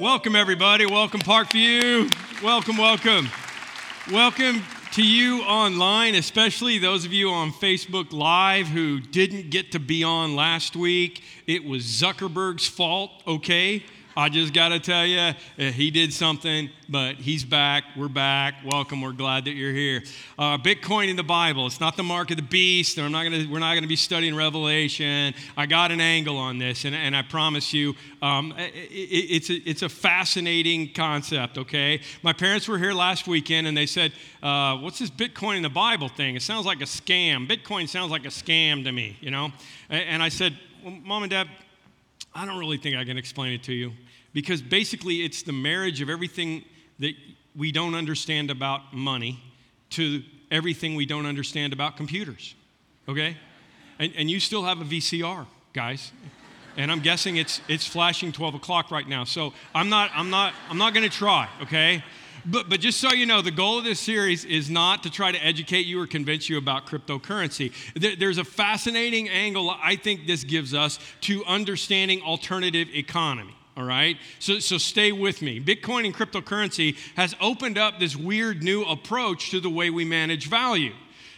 Welcome, everybody. Welcome, Parkview. Welcome, welcome. Welcome to you online, especially those of you on Facebook Live who didn't get to be on last week. It was Zuckerberg's fault, okay? I just got to tell you, uh, he did something, but he's back. We're back. Welcome. We're glad that you're here. Uh, Bitcoin in the Bible. It's not the mark of the beast. I'm not gonna, we're not going to be studying Revelation. I got an angle on this, and, and I promise you, um, it, it's, a, it's a fascinating concept, okay? My parents were here last weekend, and they said, uh, What's this Bitcoin in the Bible thing? It sounds like a scam. Bitcoin sounds like a scam to me, you know? And I said, well, Mom and Dad, I don't really think I can explain it to you because basically it's the marriage of everything that we don't understand about money to everything we don't understand about computers. Okay? And, and you still have a VCR, guys. And I'm guessing it's, it's flashing 12 o'clock right now. So I'm not, I'm not, I'm not going to try, okay? But, but just so you know, the goal of this series is not to try to educate you or convince you about cryptocurrency. There's a fascinating angle I think this gives us to understanding alternative economy all right? So, so stay with me. Bitcoin and cryptocurrency has opened up this weird new approach to the way we manage value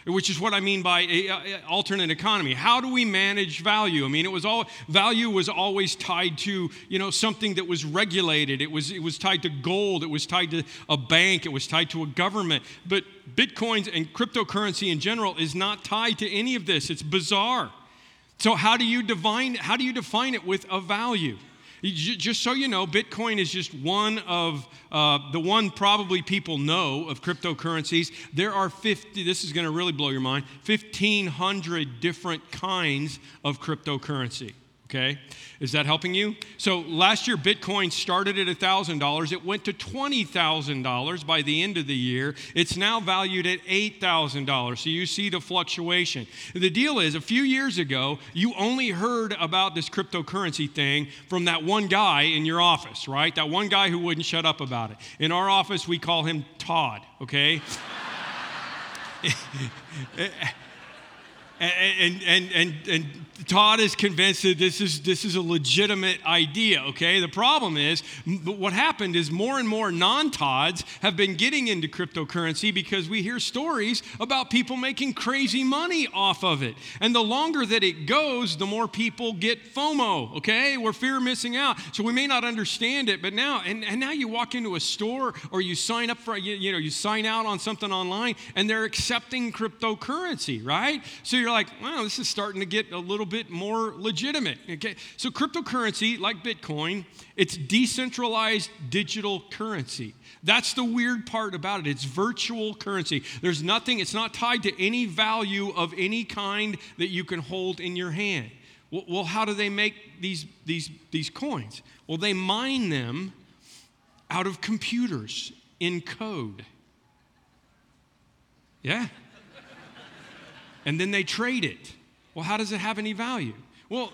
which is what I mean by a, a, alternate economy. How do we manage value? I mean, it was all value was always tied to you know something that was regulated. It was it was tied to gold. It was tied to a bank. It was tied to a government. But bitcoins and cryptocurrency in general is not tied to any of this. It's bizarre. So how do you define how do you define it with a value? Just so you know, Bitcoin is just one of uh, the one probably people know of cryptocurrencies. There are 50, this is going to really blow your mind, 1,500 different kinds of cryptocurrency okay? Is that helping you? So last year, Bitcoin started at $1,000. It went to $20,000 by the end of the year. It's now valued at $8,000. So you see the fluctuation. The deal is, a few years ago, you only heard about this cryptocurrency thing from that one guy in your office, right? That one guy who wouldn't shut up about it. In our office, we call him Todd, okay? and, and, and, and Todd is convinced that this is, this is a legitimate idea, okay? The problem is, what happened is more and more non Todds have been getting into cryptocurrency because we hear stories about people making crazy money off of it. And the longer that it goes, the more people get FOMO, okay? We're fear of missing out. So we may not understand it, but now, and, and now you walk into a store or you sign up for, you, you know, you sign out on something online and they're accepting cryptocurrency, right? So you're like, wow, this is starting to get a little bit more legitimate. Okay, so cryptocurrency, like Bitcoin, it's decentralized digital currency. That's the weird part about it. It's virtual currency. There's nothing, it's not tied to any value of any kind that you can hold in your hand. Well, how do they make these, these, these coins? Well, they mine them out of computers in code. Yeah. And then they trade it. Well, how does it have any value? Well,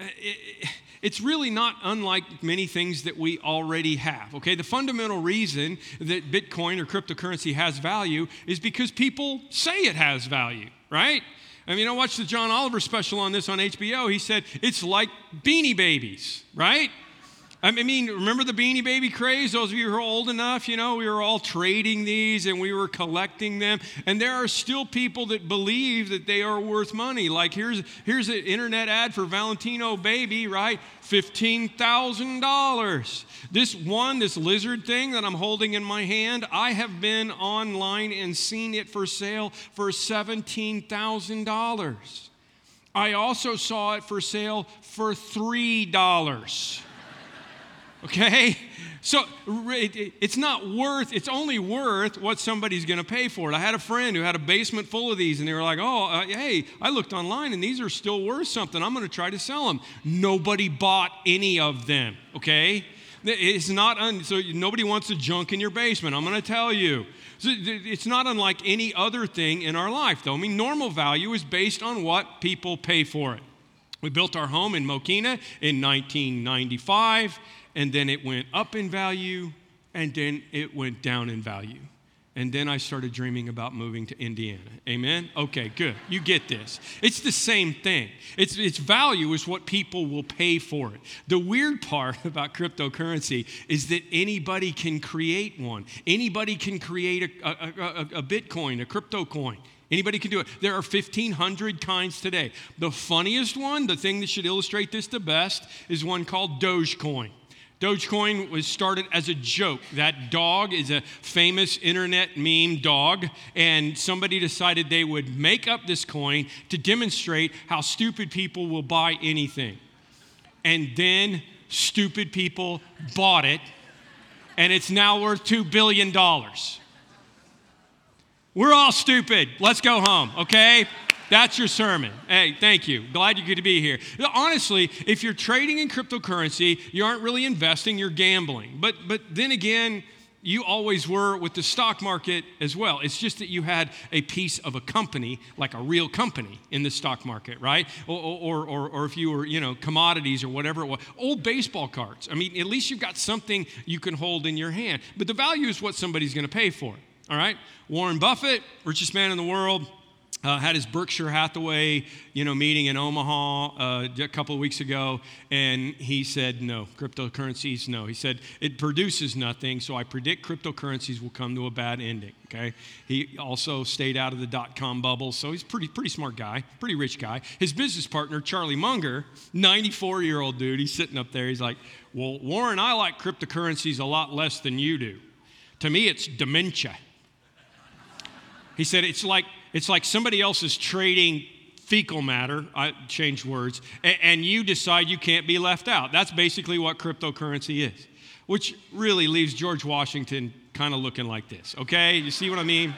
uh, it, it's really not unlike many things that we already have. Okay, the fundamental reason that Bitcoin or cryptocurrency has value is because people say it has value, right? I mean, I watched the John Oliver special on this on HBO. He said it's like beanie babies, right? I mean, remember the Beanie Baby craze? Those of you who are old enough, you know, we were all trading these and we were collecting them. And there are still people that believe that they are worth money. Like here's here's an internet ad for Valentino Baby, right? $15,000. This one, this lizard thing that I'm holding in my hand, I have been online and seen it for sale for $17,000. I also saw it for sale for $3 okay? So it's not worth, it's only worth what somebody's gonna pay for it. I had a friend who had a basement full of these, and they were like, oh, uh, hey, I looked online and these are still worth something. I'm gonna try to sell them. Nobody bought any of them, okay? It's not, un, so nobody wants the junk in your basement, I'm gonna tell you. So it's not unlike any other thing in our life, though. I mean, normal value is based on what people pay for it. We built our home in Mokena in 1995 and then it went up in value, and then it went down in value. And then I started dreaming about moving to Indiana. Amen? Okay, good. You get this. It's the same thing. It's, its value is what people will pay for it. The weird part about cryptocurrency is that anybody can create one. Anybody can create a, a, a, a Bitcoin, a crypto coin. Anybody can do it. There are 1,500 kinds today. The funniest one, the thing that should illustrate this the best, is one called Dogecoin. Dogecoin was started as a joke. That dog is a famous internet meme dog, and somebody decided they would make up this coin to demonstrate how stupid people will buy anything. And then stupid people bought it, and it's now worth $2 billion. We're all stupid. Let's go home, okay? That's your sermon. Hey, thank you. Glad you get to be here. Honestly, if you're trading in cryptocurrency, you aren't really investing, you're gambling. But but then again, you always were with the stock market as well. It's just that you had a piece of a company, like a real company, in the stock market, right? Or, or, or, or, if you were, you know, commodities or whatever it was. Old baseball cards. I mean, at least you've got something you can hold in your hand. But the value is what somebody's going to pay for it, all right? Warren Buffett, richest man in the world, uh, had his Berkshire Hathaway, you know, meeting in Omaha uh, a couple of weeks ago, and he said no, cryptocurrencies, no. He said it produces nothing, so I predict cryptocurrencies will come to a bad ending. Okay. He also stayed out of the dot com bubble, so he's pretty pretty smart guy, pretty rich guy. His business partner Charlie Munger, 94 year old dude, he's sitting up there. He's like, "Well, Warren, I like cryptocurrencies a lot less than you do. To me, it's dementia." He said it's like it's like somebody else is trading fecal matter, I changed words, and, and you decide you can't be left out. That's basically what cryptocurrency is, which really leaves George Washington kind of looking like this, okay? You see what I mean?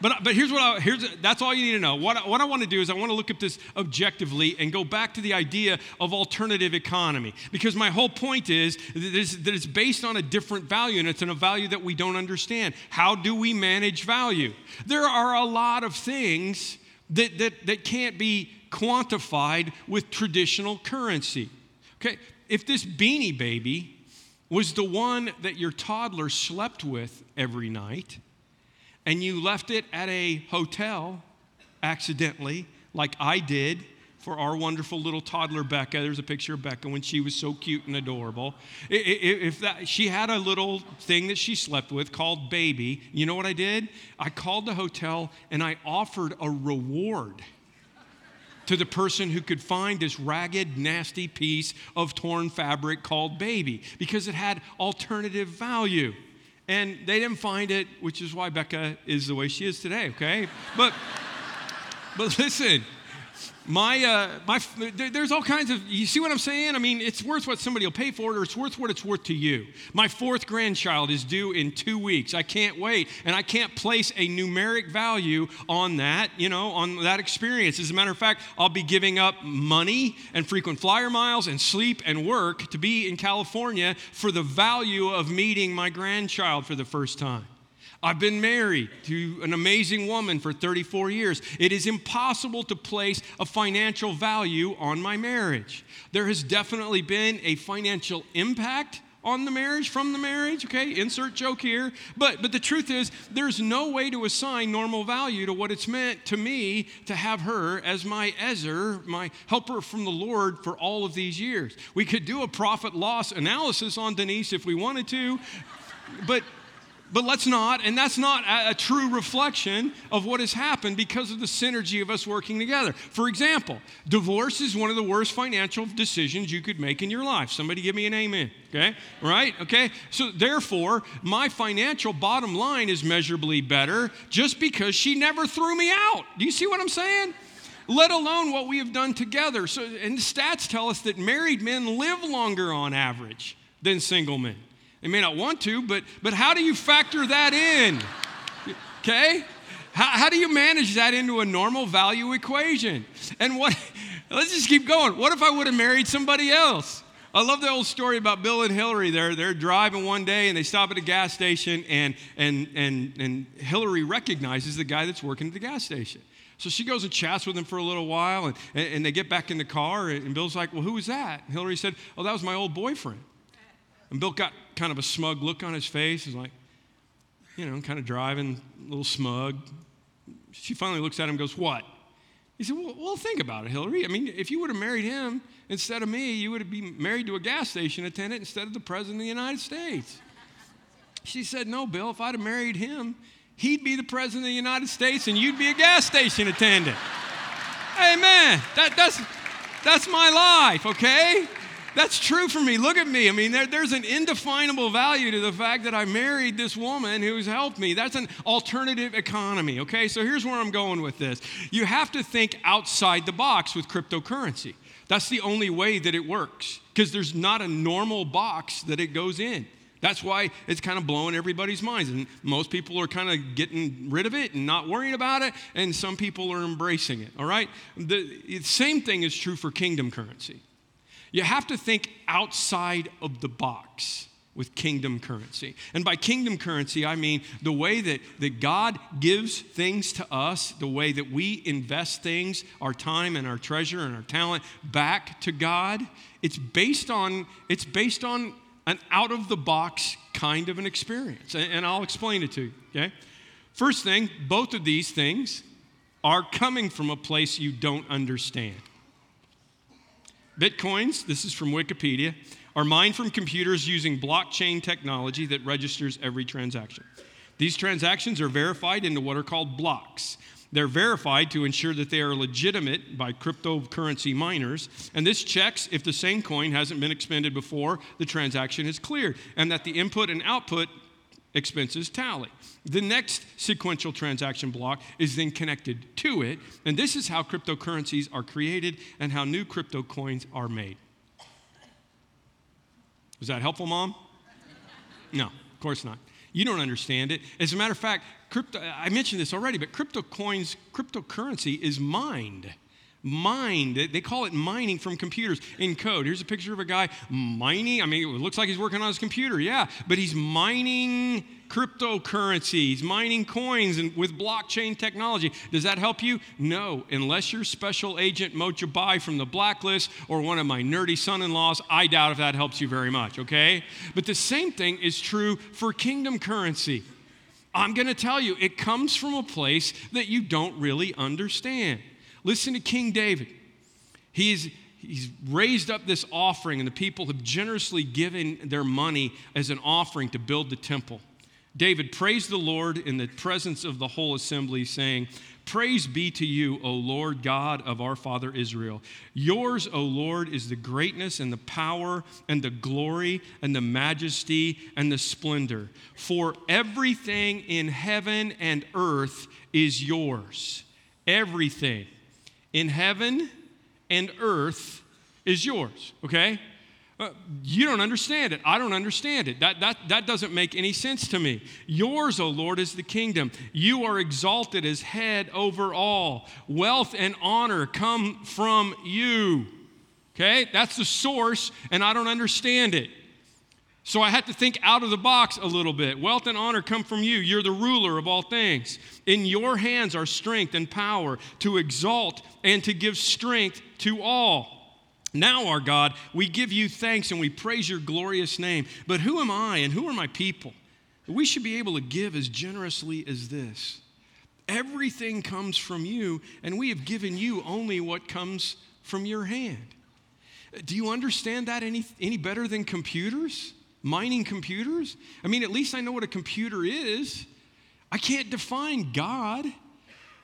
But, but here's what I, here's, that's all you need to know. What, what I want to do is I want to look at this objectively and go back to the idea of alternative economy. Because my whole point is that it's, based on a different value and it's in a value that we don't understand. How do we manage value? There are a lot of things that, that, that can't be quantified with traditional currency. Okay, if this beanie baby was the one that your toddler slept with every night, and you left it at a hotel accidentally, like I did for our wonderful little toddler Becca. There's a picture of Becca when she was so cute and adorable. If that, she had a little thing that she slept with called baby, you know what I did? I called the hotel and I offered a reward to the person who could find this ragged, nasty piece of torn fabric called baby because it had alternative value and they didn't find it, which is why Becca is the way she is today, okay? But, but listen, my, uh, my, there's all kinds of, you see what I'm saying? I mean, it's worth what somebody will pay for it, or it's worth what it's worth to you. My fourth grandchild is due in two weeks. I can't wait, and I can't place a numeric value on that, you know, on that experience. As a matter of fact, I'll be giving up money and frequent flyer miles and sleep and work to be in California for the value of meeting my grandchild for the first time. I've been married to an amazing woman for 34 years. It is impossible to place a financial value on my marriage. There has definitely been a financial impact on the marriage from the marriage okay insert joke here but but the truth is there's no way to assign normal value to what it's meant to me to have her as my ezer my helper from the lord for all of these years we could do a profit loss analysis on denise if we wanted to but but let's not, and that's not a, a, true reflection of what has happened because of the synergy of us working together. For example, divorce is one of the worst financial decisions you could make in your life. Somebody give me an amen, okay? Right? Okay? So, therefore, my financial bottom line is measurably better just because she never threw me out. Do you see what I'm saying? Let alone what we have done together. So, and the stats tell us that married men live longer on average than single men. They may not want to, but, but how do you factor that in? Okay? How, how do you manage that into a normal value equation? And what, let's just keep going. What if I would have married somebody else? I love the old story about Bill and Hillary. They're, they're driving one day and they stop at a gas station, and, and, and, and Hillary recognizes the guy that's working at the gas station. So she goes and chats with him for a little while, and, and they get back in the car, and Bill's like, Well, who was that? And Hillary said, Oh, that was my old boyfriend. And Bill got kind of a smug look on his face. He's like, you know, kind of driving, a little smug. She finally looks at him goes, What? He said, well, well, think about it, Hillary. I mean, if you would have married him instead of me, you would have been married to a gas station attendant instead of the President of the United States. She said, No, Bill, if I'd have married him, he'd be the President of the United States and you'd be a gas station attendant. Amen. That, that's, that's my life, okay? That's true for me. Look at me. I mean, there, there's an indefinable value to the fact that I married this woman who's helped me. That's an alternative economy, okay? So here's where I'm going with this. You have to think outside the box with cryptocurrency. That's the only way that it works because there's not a normal box that it goes in. That's why it's kind of blowing everybody's minds. And most people are kind of getting rid of it and not worrying about it, and some people are embracing it, all right? The same thing is true for kingdom currency. You have to think outside of the box with kingdom currency. And by kingdom currency, I mean the way that, that God gives things to us, the way that we invest things, our time and our treasure and our talent back to God. It's based on, it's based on an out of the box kind of an experience. And, and I'll explain it to you, okay? First thing, both of these things are coming from a place you don't understand. Bitcoins, this is from Wikipedia, are mined from computers using blockchain technology that registers every transaction. These transactions are verified into what are called blocks. They're verified to ensure that they are legitimate by cryptocurrency miners, and this checks if the same coin hasn't been expended before the transaction is cleared, and that the input and output expenses tally. The next sequential transaction block is then connected to it, and this is how cryptocurrencies are created and how new crypto coins are made. Was that helpful, Mom? No, of course not. You don't understand it. As a matter of fact, crypto, I mentioned this already, but crypto coins, cryptocurrency is mined mined. They call it mining from computers in code. Here's a picture of a guy mining. I mean, it looks like he's working on his computer, yeah, but he's mining cryptocurrency. He's mining coins and with blockchain technology. Does that help you? No, unless you're special agent Mojtabai from the blacklist or one of my nerdy son-in-laws. I doubt if that helps you very much. Okay, but the same thing is true for kingdom currency. I'm going to tell you, it comes from a place that you don't really understand. Listen to King David. He's, he's raised up this offering, and the people have generously given their money as an offering to build the temple. David praised the Lord in the presence of the whole assembly, saying, Praise be to you, O Lord God of our father Israel. Yours, O Lord, is the greatness and the power and the glory and the majesty and the splendor. For everything in heaven and earth is yours. Everything in heaven and earth is yours, okay? Uh, you don't understand it. I don't understand it. That, that, that doesn't make any sense to me. Yours, O Lord, is the kingdom. You are exalted as head over all. Wealth and honor come from you. Okay? That's the source, and I don't understand it. So I had to think out of the box a little bit. Wealth and honor come from you. You're the ruler of all things. In your hands are strength and power to exalt and to give strength to all. Now, our God, we give you thanks and we praise your glorious name. But who am I and who are my people? We should be able to give as generously as this. Everything comes from you, and we have given you only what comes from your hand. Do you understand that any, any better than computers? Mining computers? I mean, at least I know what a computer is. I can't define God.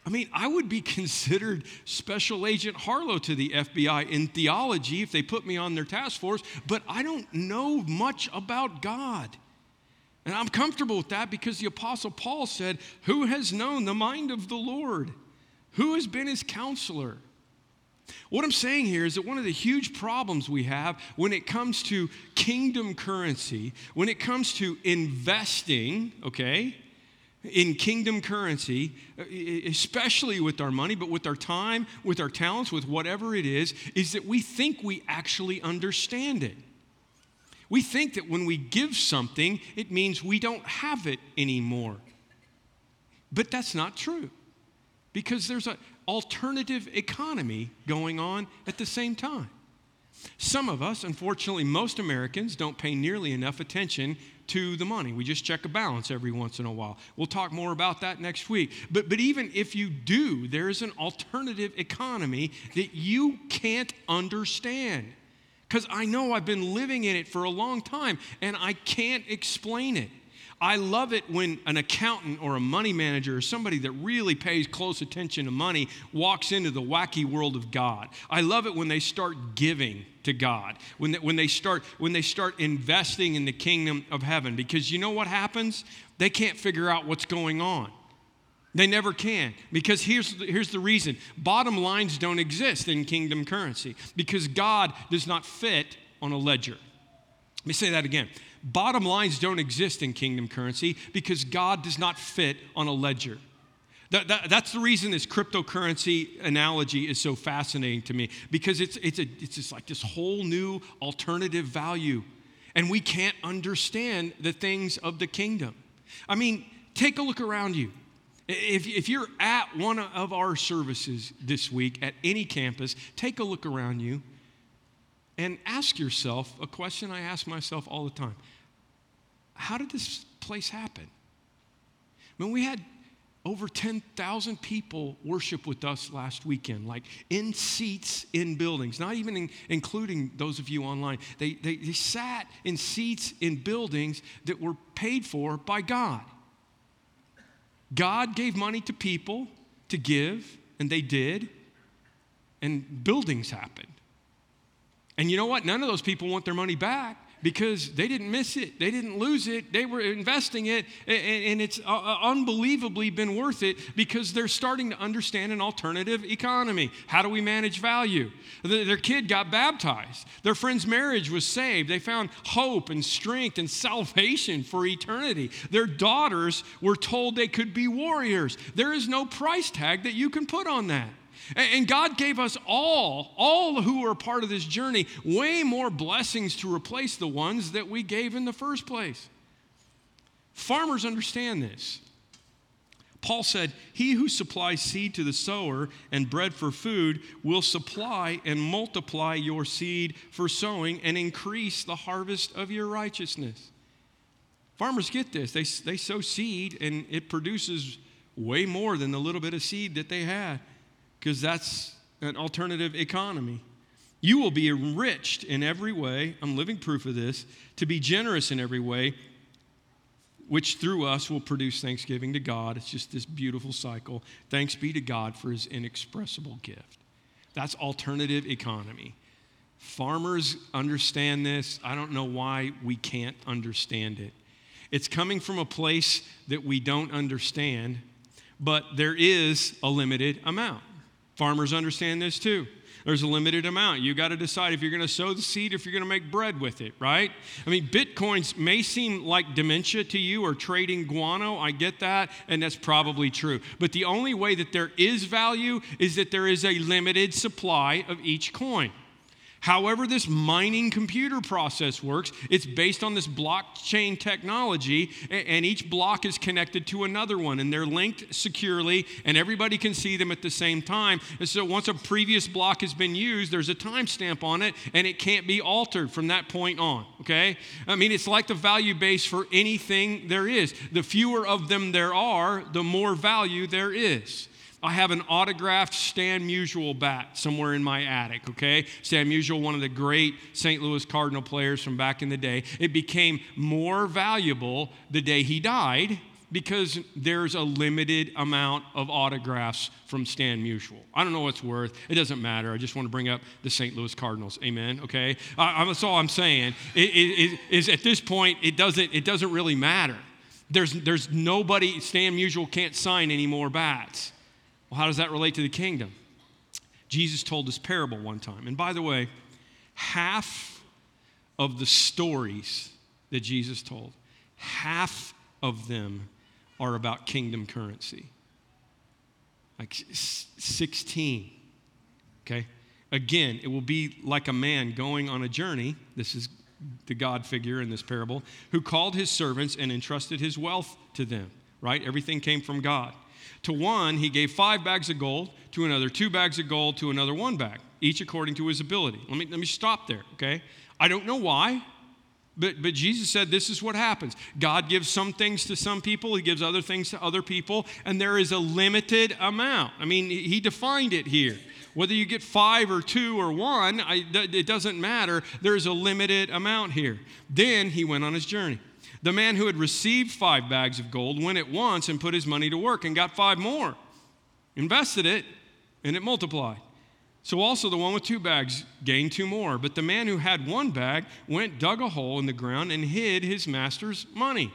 I mean, I would be considered Special Agent Harlow to the FBI in theology if they put me on their task force, but I don't know much about God. And I'm comfortable with that because the Apostle Paul said, Who has known the mind of the Lord? Who has been his counselor? What I'm saying here is that one of the huge problems we have when it comes to kingdom currency, when it comes to investing, okay, in kingdom currency, especially with our money, but with our time, with our talents, with whatever it is, is that we think we actually understand it. We think that when we give something, it means we don't have it anymore. But that's not true. Because there's an alternative economy going on at the same time. Some of us, unfortunately, most Americans don't pay nearly enough attention to the money. We just check a balance every once in a while. We'll talk more about that next week. But, but even if you do, there is an alternative economy that you can't understand. Because I know I've been living in it for a long time and I can't explain it. I love it when an accountant or a money manager or somebody that really pays close attention to money walks into the wacky world of God. I love it when they start giving to God, when they, when they, start, when they start investing in the kingdom of heaven, because you know what happens? They can't figure out what's going on. They never can. Because here's, the, here's the reason bottom lines don't exist in kingdom currency, because God does not fit on a ledger. Let me say that again. Bottom lines don't exist in kingdom currency because God does not fit on a ledger. That, that, that's the reason this cryptocurrency analogy is so fascinating to me because it's, it's, a, it's just like this whole new alternative value. And we can't understand the things of the kingdom. I mean, take a look around you. If, if you're at one of our services this week at any campus, take a look around you and ask yourself a question I ask myself all the time How did this place happen? I mean, we had over 10,000 people worship with us last weekend, like in seats in buildings, not even in, including those of you online. They, they, they sat in seats in buildings that were paid for by God. God gave money to people to give, and they did, and buildings happened. And you know what? None of those people want their money back because they didn't miss it. They didn't lose it. They were investing it, and it's uh, uh, unbelievably been worth it because they're starting to understand an alternative economy. How do we manage value? Their kid got baptized, their friend's marriage was saved. They found hope and strength and salvation for eternity. Their daughters were told they could be warriors. There is no price tag that you can put on that. And God gave us all, all who are part of this journey, way more blessings to replace the ones that we gave in the first place. Farmers understand this. Paul said, He who supplies seed to the sower and bread for food will supply and multiply your seed for sowing and increase the harvest of your righteousness. Farmers get this. They, they sow seed and it produces way more than the little bit of seed that they had because that's an alternative economy. You will be enriched in every way. I'm living proof of this. To be generous in every way, which through us will produce thanksgiving to God. It's just this beautiful cycle. Thanks be to God for his inexpressible gift. That's alternative economy. Farmers understand this. I don't know why we can't understand it. It's coming from a place that we don't understand, but there is a limited amount. Farmers understand this too. There's a limited amount. You got to decide if you're going to sow the seed, if you're going to make bread with it, right? I mean, bitcoins may seem like dementia to you or trading guano. I get that, and that's probably true. But the only way that there is value is that there is a limited supply of each coin. However, this mining computer process works, it's based on this blockchain technology, and each block is connected to another one, and they're linked securely, and everybody can see them at the same time. And so once a previous block has been used, there's a timestamp on it, and it can't be altered from that point on, okay? I mean, it's like the value base for anything there is. The fewer of them there are, the more value there is. I have an autographed Stan Musial bat somewhere in my attic, okay? Stan Musial, one of the great St. Louis Cardinal players from back in the day. It became more valuable the day he died because there's a limited amount of autographs from Stan Musial. I don't know what's worth. It doesn't matter. I just want to bring up the St. Louis Cardinals. Amen. Okay. Uh, that's all I'm saying. It, it, it, is at this point, it doesn't. It doesn't really matter. There's there's nobody. Stan Musial can't sign any more bats. Well, how does that relate to the kingdom? Jesus told this parable one time. And by the way, half of the stories that Jesus told, half of them are about kingdom currency. Like 16. Okay? Again, it will be like a man going on a journey. This is the God figure in this parable, who called his servants and entrusted his wealth to them, right? Everything came from God. To one, he gave five bags of gold, to another, two bags of gold, to another, one bag. each according to his ability. Let me, let me stop there, okay? I don't know why, but, but Jesus said this is what happens. God gives some things to some people, He gives other things to other people, and there is a limited amount. I mean, He defined it here. Whether you get five or two or one, I, it doesn't matter. There's a limited amount here. Then He went on His journey. The man who had received five bags of gold went at once and put his money to work and got five more, invested it, and it multiplied. So also the one with two bags gained two more. But the man who had one bag went, dug a hole in the ground, and hid his master's money.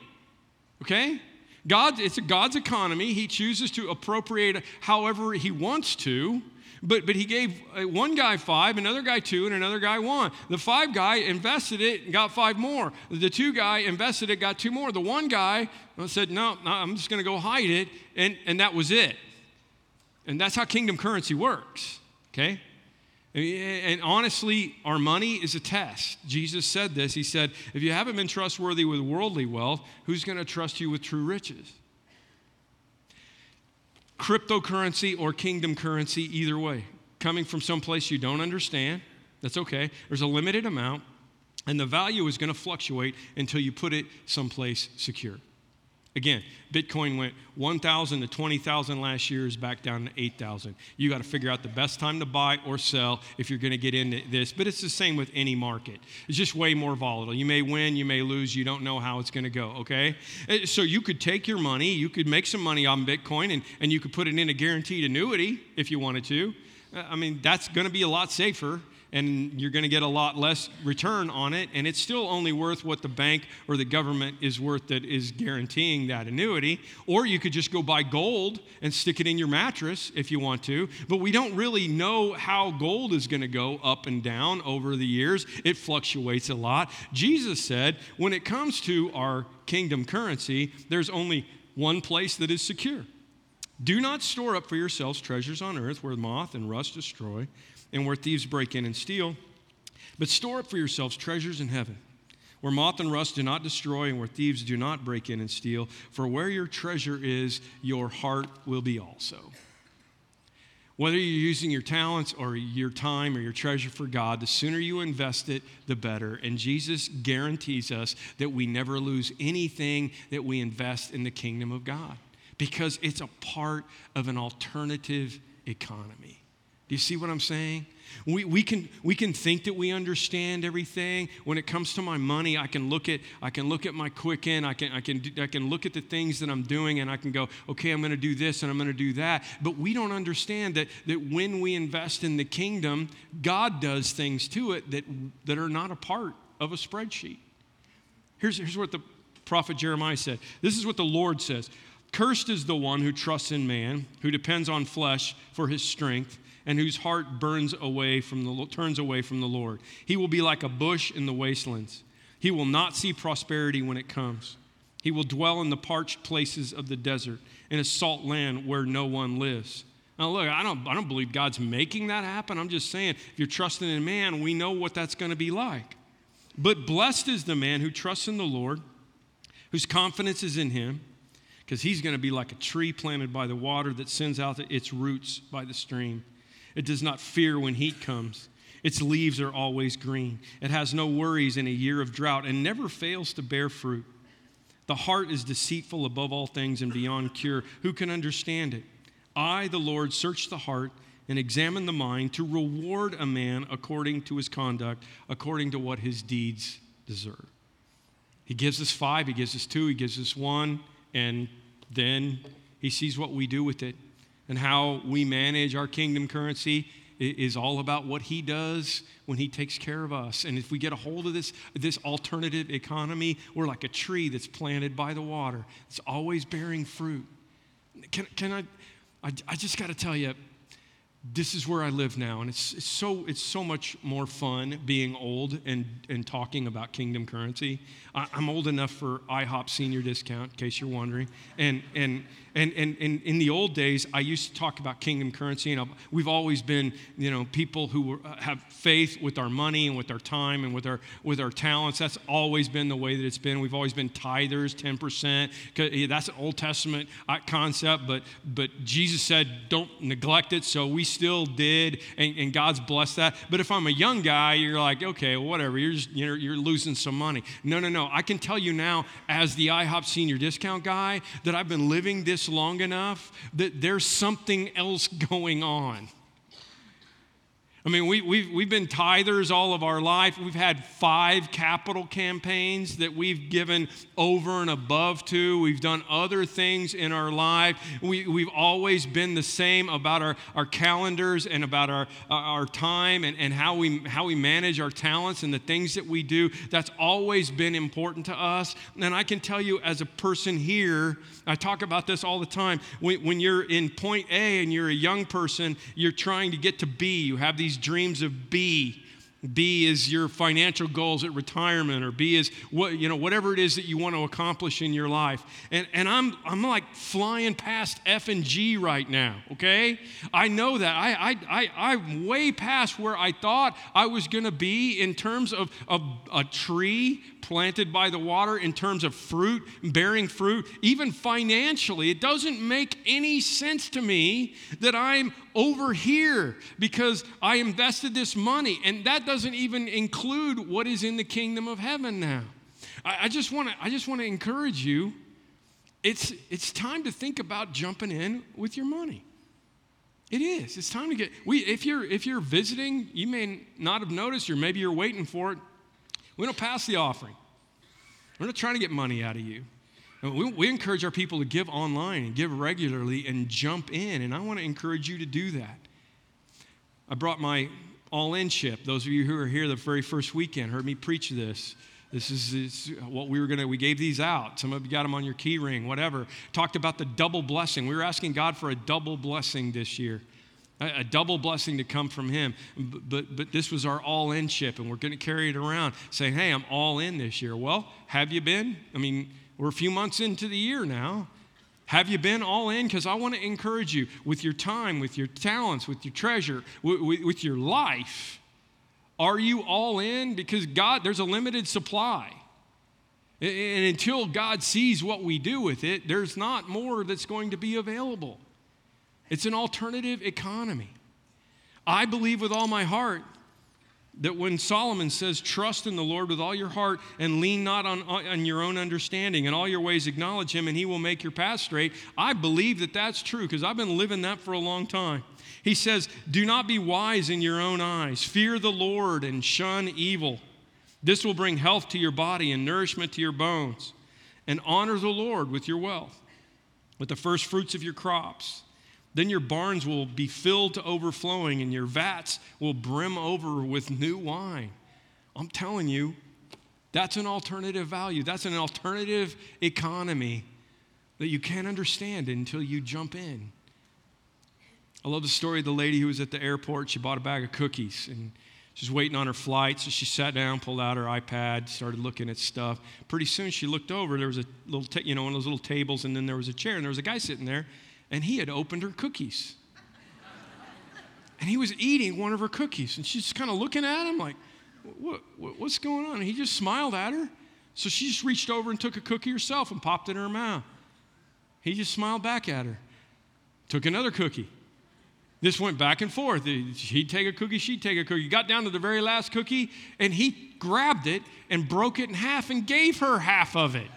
Okay? God, it's God's economy. He chooses to appropriate however he wants to. But, but he gave uh, one guy five, another guy two, and another guy one. The five guy invested it and got five more. The two guy invested it, got two more. The one guy said, No, no I'm just going to go hide it. And, and that was it. And that's how kingdom currency works okay? And honestly, our money is a test. Jesus said this. He said, If you haven't been trustworthy with worldly wealth, who's going to trust you with true riches? Cryptocurrency or kingdom currency, either way, coming from someplace you don't understand, that's okay. There's a limited amount, and the value is going to fluctuate until you put it someplace secure. Again, Bitcoin went 1,000 to 20,000 last year, is back down to 8,000. You got to figure out the best time to buy or sell if you're going to get into this. But it's the same with any market. It's just way more volatile. You may win, you may lose, you don't know how it's going to go, okay? Uh, so you could take your money, you could make some money on Bitcoin, and, and you could put it in a guaranteed annuity if you wanted to. Uh, I mean, that's going to be a lot safer and you're going to get a lot less return on it. And it's still only worth what the bank or the government is worth that is guaranteeing that annuity. Or you could just go buy gold and stick it in your mattress if you want to. But we don't really know how gold is going to go up and down over the years, it fluctuates a lot. Jesus said, when it comes to our kingdom currency, there's only one place that is secure. Do not store up for yourselves treasures on earth where moth and rust destroy and where thieves break in and steal. But store up for yourselves treasures in heaven, where moth and rust do not destroy, and where thieves do not break in and steal. For where your treasure is, your heart will be also. Whether you're using your talents or your time or your treasure for God, the sooner you invest it, the better. And Jesus guarantees us that we never lose anything that we invest in the kingdom of God because it's a part of an alternative economy. Do you see what I'm saying? We, we, can, we can think that we understand everything. When it comes to my money, I can look at, I can look at my Quicken, I can, I, can, I can look at the things that I'm doing, and I can go, okay, I'm going to do this and I'm going to do that. But we don't understand that, that when we invest in the kingdom, God does things to it that, that are not a part of a spreadsheet. Here's, here's what the prophet Jeremiah said this is what the Lord says Cursed is the one who trusts in man, who depends on flesh for his strength and whose heart burns away from the, turns away from the Lord. He will be like a bush in the wastelands. He will not see prosperity when it comes. He will dwell in the parched places of the desert, in a salt land where no one lives. Now, look, I don't, I don't believe God's making that happen. I'm just saying, if you're trusting in man, we know what that's going to be like. But blessed is the man who trusts in the Lord, whose confidence is in him, because he's going to be like a tree planted by the water that sends out its roots by the stream. It does not fear when heat comes. Its leaves are always green. It has no worries in a year of drought and never fails to bear fruit. The heart is deceitful above all things and beyond cure. Who can understand it? I, the Lord, search the heart and examine the mind to reward a man according to his conduct, according to what his deeds deserve. He gives us five, he gives us two, he gives us one, and then he sees what we do with it and how we manage our kingdom currency is all about what he does when he takes care of us. And if we get a hold of this, this alternative economy, we're like a tree that's planted by the water. It's always bearing fruit. Can, can I, I, I just got to tell you, this is where I live now, and it's, it's, so, it's so much more fun being old and, and talking about kingdom currency. I, am old enough for IHOP senior discount, in case you're wondering. And, and, and, and, and in the old days, I used to talk about kingdom currency, and we've always been, you know, people who have faith with our money and with our time and with our, with our talents. That's always been the way that it's been. We've always been tithers, 10%. That's an Old Testament uh, concept, but, but Jesus said, don't neglect it. So we still did, and, and God's blessed that. But if I'm a young guy, you're like, okay, whatever, you're, just, you're, you're losing some money. No, no, no. I can tell you now, as the IHOP senior discount guy, that I've been living this long enough that there's something else going on. I mean, we, we've, we've been tithers all of our life. We've had five capital campaigns that we've given over and above to. We've done other things in our life. We, we've always been the same about our, our calendars and about our, uh, our time and, and how, we, how we manage our talents and the things that we do. That's always been important to us. And I can tell you, as a person here, I talk about this all the time. When, when you're in point A and you're a young person, you're trying to get to B. You have these dreams of B. B is your financial goals at retirement, or B is what you know, whatever it is that you want to accomplish in your life. And, and I'm I'm like flying past F and G right now, okay? I know that. I I, I I'm way past where I thought I was gonna be in terms of, of a tree planted by the water, in terms of fruit, bearing fruit, even financially. It doesn't make any sense to me that I'm over here because I invested this money. And that doesn't even include what is in the kingdom of heaven now. I, just want to I just want to encourage you. It's it's time to think about jumping in with your money. It is. It's time to get we if you're if you're visiting, you may not have noticed, or maybe you're waiting for it. We don't pass the offering. We're not trying to get money out of you. We, we encourage our people to give online and give regularly and jump in, and I want to encourage you to do that. I brought my all in ship. Those of you who are here the very first weekend heard me preach this. This is, this is what we were going to, we gave these out. Some of you got them on your key ring, whatever. Talked about the double blessing. We were asking God for a double blessing this year a, double blessing to come from him. But, but, this was our all in ship, and we're going to carry it around saying, hey, I'm all in this year. Well, have you been? I mean, we're a few months into the year now. Have you been all in? Because I want to encourage you with your time, with your talents, with your treasure, with, with your life. Are you all in? Because God, there's a limited supply. And until God sees what we do with it, there's not more that's going to be available. It's an alternative economy. I believe with all my heart that when Solomon says, Trust in the Lord with all your heart and lean not on, on your own understanding, and all your ways acknowledge him, and he will make your path straight, I believe that that's true because I've been living that for a long time. He says, Do not be wise in your own eyes, fear the Lord and shun evil. This will bring health to your body and nourishment to your bones, and honor the Lord with your wealth, with the first fruits of your crops then your barns will be filled to overflowing, and your vats will brim over with new wine. I'm telling you, that's an alternative value. That's an alternative economy that you can't understand until you jump in. I love the story of the lady who was at the airport. She bought a bag of cookies and she's waiting on her flight. So she sat down, pulled out her iPad, started looking at stuff. Pretty soon she looked over. There was a little, ta- you know, one of those little tables, and then there was a chair, and there was a guy sitting there and he had opened her cookies. and he was eating one of her cookies, and she's kind of looking at him like, what, what, what's going on? And he just smiled at her. So she just reached over and took a cookie herself and popped it in her mouth. He just smiled back at her, took another cookie. This went back and forth. He'd take a cookie, she'd take a cookie. Got down to the very last cookie, and he grabbed it and broke it in half and gave her half of it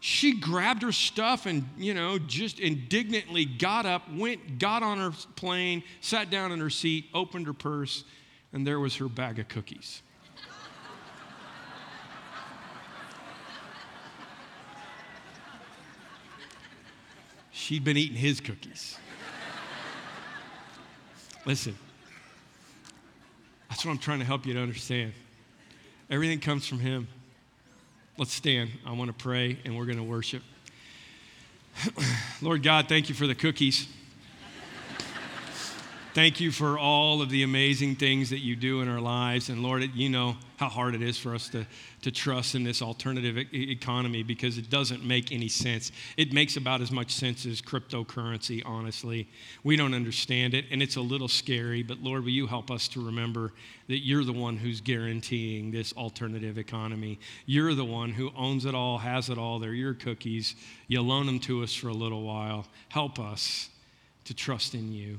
she grabbed her stuff and, you know, just indignantly got up, went, got on her plane, sat down in her seat, opened her purse, and there was her bag of cookies. She'd been eating his cookies. Listen, that's what I'm trying to help you to understand. Everything comes from him. Let's stand. I want to pray and we're going to worship. Lord God, thank you for the cookies. Thank you for all of the amazing things that you do in our lives. And Lord, you know how hard it is for us to, to trust in this alternative e- economy because it doesn't make any sense. It makes about as much sense as cryptocurrency, honestly. We don't understand it, and it's a little scary, but Lord, will you help us to remember that you're the one who's guaranteeing this alternative economy? You're the one who owns it all, has it all. They're your cookies. You loan them to us for a little while. Help us to trust in you.